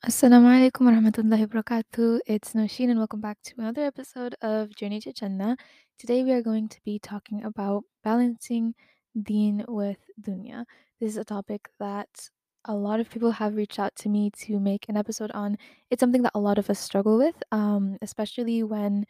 Assalamu alaikum warahmatullahi wabarakatuh. It's Nosheen and welcome back to another episode of Journey to Jannah. Today we are going to be talking about balancing deen with dunya. This is a topic that a lot of people have reached out to me to make an episode on. It's something that a lot of us struggle with, um, especially when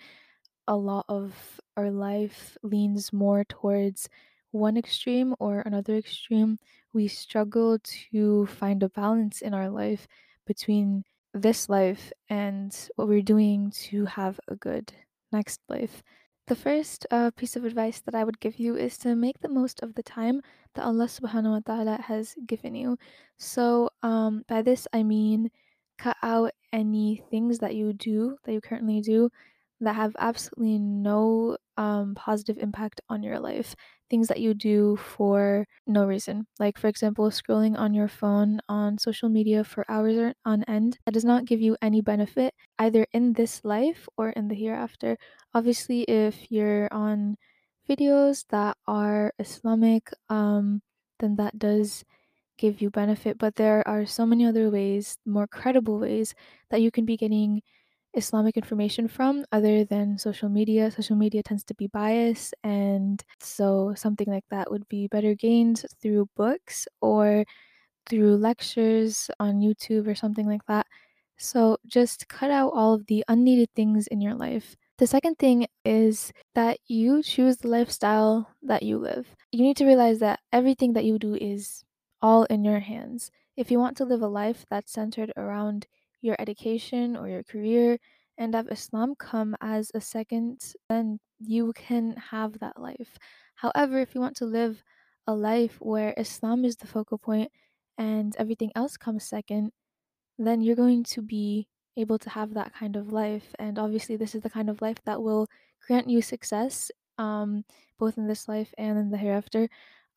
a lot of our life leans more towards one extreme or another extreme. We struggle to find a balance in our life between this life and what we're doing to have a good next life. The first uh, piece of advice that I would give you is to make the most of the time that Allah subhanahu wa ta'ala has given you. So, um, by this I mean cut out any things that you do, that you currently do, that have absolutely no um, positive impact on your life. Things that you do for no reason. Like, for example, scrolling on your phone on social media for hours on end. That does not give you any benefit either in this life or in the hereafter. Obviously, if you're on videos that are Islamic, um, then that does give you benefit. But there are so many other ways, more credible ways, that you can be getting Islamic information from other than social media. Social media tends to be biased, and so something like that would be better gained through books or through lectures on YouTube or something like that. So just cut out all of the unneeded things in your life. The second thing is that you choose the lifestyle that you live. You need to realize that everything that you do is all in your hands. If you want to live a life that's centered around your education or your career and have Islam come as a second, then you can have that life. However, if you want to live a life where Islam is the focal point and everything else comes second, then you're going to be able to have that kind of life. And obviously, this is the kind of life that will grant you success, um, both in this life and in the hereafter.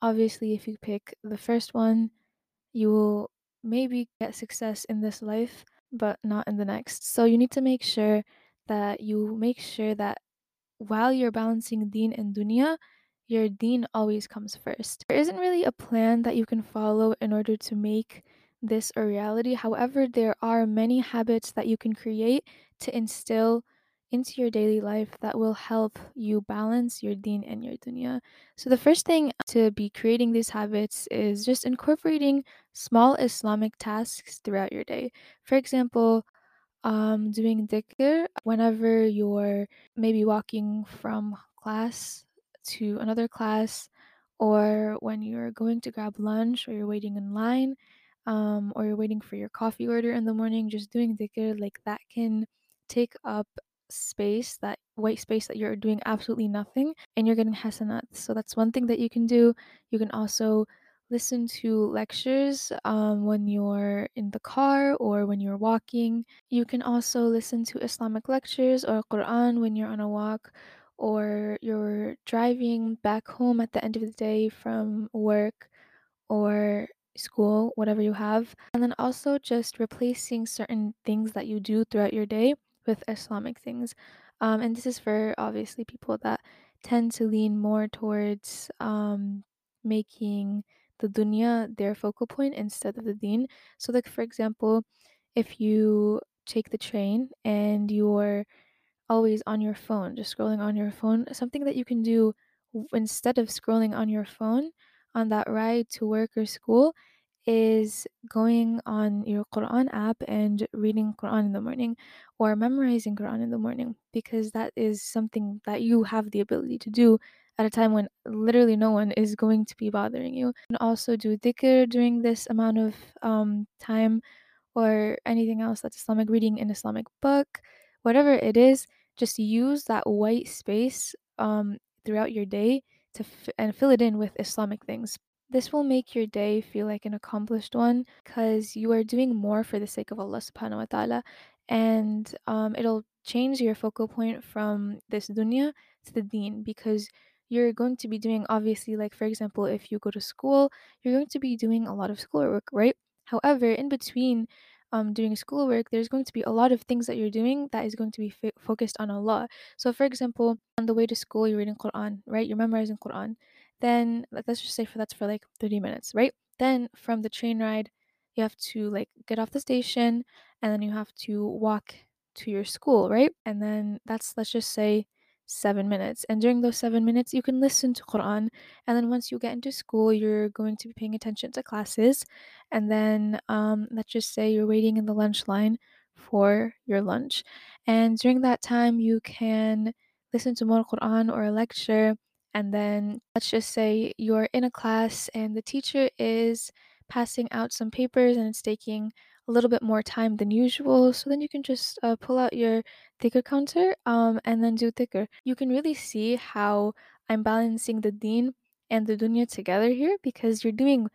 Obviously, if you pick the first one, you will maybe get success in this life, but not in the next. So you need to make sure that you make sure that while you're balancing deen and dunya, your deen always comes first. There isn't really a plan that you can follow in order to make this a reality. However, there are many habits that you can create to instill into your daily life that will help you balance your deen and your dunya. So, the first thing to be creating these habits is just incorporating small Islamic tasks throughout your day. For example, um, doing dhikr whenever you're maybe walking from class to another class, or when you're going to grab lunch, or you're waiting in line, um, or you're waiting for your coffee order in the morning, just doing dhikr like that can take up space, that white space that you're doing absolutely nothing, and you're getting hasanat. So that's one thing that you can do. You can also listen to lectures um, when you're in the car or when you're walking. You can also listen to Islamic lectures or Quran when you're on a walk or you're driving back home at the end of the day from work or school, whatever you have. And then also just replacing certain things that you do throughout your day with Islamic things. Um, and this is for obviously people that tend to lean more towards um, making the dunya their focal point instead of the deen. So, like for example, if you take the train and you're always on your phone, just scrolling on your phone, something that you can do instead of scrolling on your phone on that ride to work or school is going on your Quran app and reading Quran in the morning or memorizing Quran in the morning because that is something that you have the ability to do at a time when literally no one is going to be bothering you. And also do dhikr during this amount of um, time or anything else that's Islamic reading an Islamic book, whatever it is, just use that white space um, throughout your day to f- and fill it in with Islamic things. This will make your day feel like an accomplished one because you are doing more for the sake of Allah subhanahu wa ta'ala and um, it'll change your focal point from this dunya to the deen because you're going to be doing obviously like for example if you go to school you're going to be doing a lot of schoolwork right however in between um, doing schoolwork, there's going to be a lot of things that you're doing that is going to be f- focused on Allah. So, for example, on the way to school, you're reading Quran, right? You're memorizing Quran. Then let- let's just say for that's for like 30 minutes, right? Then from the train ride, you have to like get off the station and then you have to walk to your school, right? And then that's let's just say seven minutes. And during those seven minutes, you can listen to Quran. And then once you get into school, you're going to be paying attention to classes. And then um, let's just say you're waiting in the lunch line for your lunch. And during that time, you can listen to more Quran or a lecture. And then let's just say you're in a class and the teacher is passing out some papers and it's taking a little bit more time than usual. So then you can just uh, pull out your dhikr counter um, and then do dhikr. You can really see how I'm balancing the deen and the dunya together here because you're doing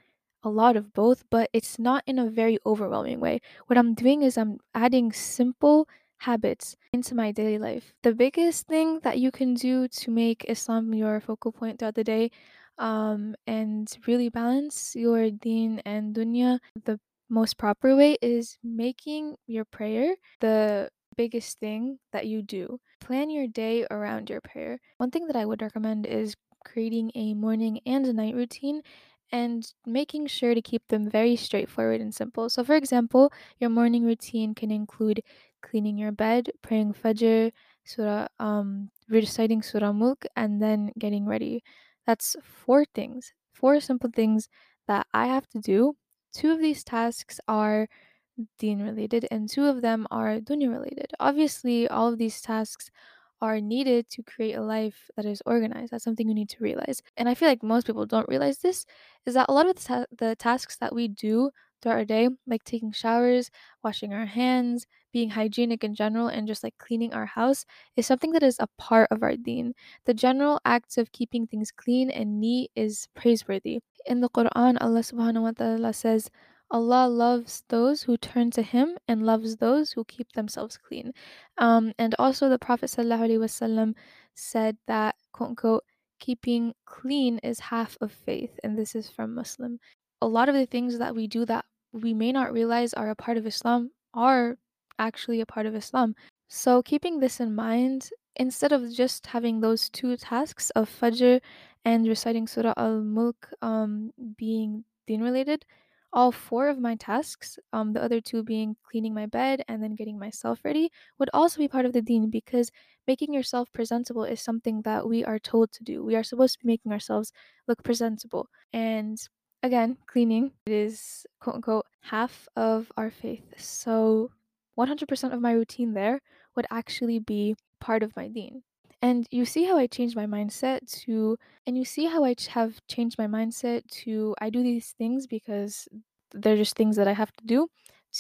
a lot of both, but it's not in a very overwhelming way. What I'm doing is I'm adding simple habits into my daily life. The biggest thing that you can do to make Islam your focal point throughout the day um, and really balance your deen and dunya, the most proper way is making your prayer the biggest thing that you do. Plan your day around your prayer. One thing that I would recommend is creating a morning and a night routine and making sure to keep them very straightforward and simple. So, for example, your morning routine can include cleaning your bed, praying Fajr, Surah, um, reciting Surah Mulk, and then getting ready. That's four things, four simple things that I have to do. Two of these tasks are deen related, and two of them are dunya related. Obviously, all of these tasks are needed to create a life that is organized. That's something you need to realize. And I feel like most people don't realize this is that a lot of the, ta- the tasks that we do throughout our day, like taking showers, washing our hands, being hygienic in general, and just like cleaning our house, is something that is a part of our deen. The general acts of keeping things clean and neat is praiseworthy. In the Quran, Allah subhanahu wa ta'ala says, Allah loves those who turn to Him and loves those who keep themselves clean. Um, and also, the Prophet ﷺ said that, quote unquote, keeping clean is half of faith. And this is from Muslim. A lot of the things that we do that we may not realize are a part of Islam are actually a part of Islam. So, keeping this in mind, instead of just having those two tasks of Fajr and reciting Surah Al Mulk um, being deen related, all four of my tasks, um, the other two being cleaning my bed and then getting myself ready, would also be part of the deen because making yourself presentable is something that we are told to do. We are supposed to be making ourselves look presentable. And again, cleaning is quote unquote half of our faith. So 100% of my routine there would actually be part of my deen. And you see how I changed my mindset to, and you see how I have changed my mindset to, I do these things because they're just things that I have to do,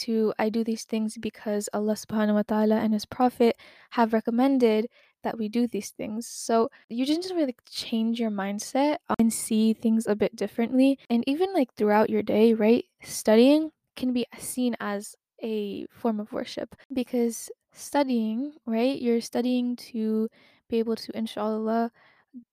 to, I do these things because Allah subhanahu wa ta'ala and His Prophet have recommended that we do these things. So you just really change your mindset um, and see things a bit differently. And even like throughout your day, right? Studying can be seen as a form of worship because studying, right? You're studying to be able to, inshallah,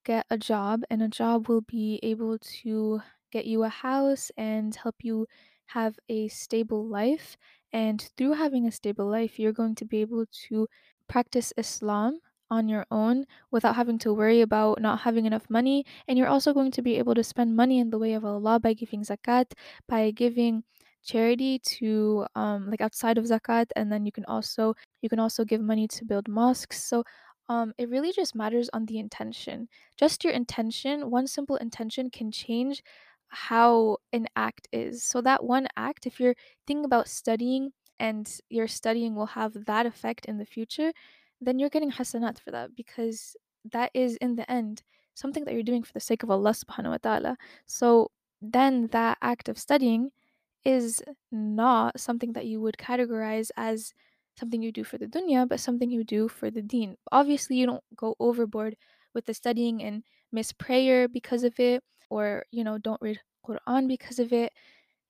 get a job, and a job will be able to get you a house and help you have a stable life. And through having a stable life, you're going to be able to practice Islam on your own without having to worry about not having enough money. And you're also going to be able to spend money in the way of Allah by giving zakat, by giving charity to um like outside of zakat and then you can also you can also give money to build mosques so um it really just matters on the intention just your intention one simple intention can change how an act is so that one act if you're thinking about studying and your studying will have that effect in the future then you're getting hasanat for that because that is in the end something that you're doing for the sake of Allah subhanahu wa ta'ala so then that act of studying is not something that you would categorize as something you do for the dunya, but something you do for the deen. Obviously, you don't go overboard with the studying and miss prayer because of it, or you know, don't read Quran because of it.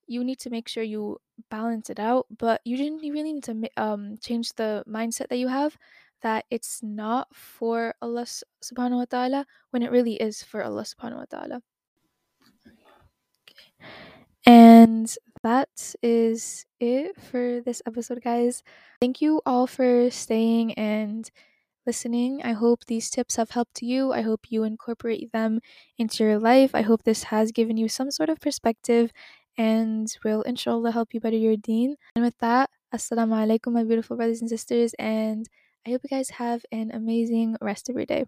You need to make sure you balance it out, but you didn't really need to um change the mindset that you have that it's not for Allah subhanahu wa ta'ala when it really is for Allah subhanahu wa ta'ala. And that is it for this episode, guys. Thank you all for staying and listening. I hope these tips have helped you. I hope you incorporate them into your life. I hope this has given you some sort of perspective and will inshallah help you better your deen. And with that, Assalamu alaikum, my beautiful brothers and sisters, and I hope you guys have an amazing rest of your day.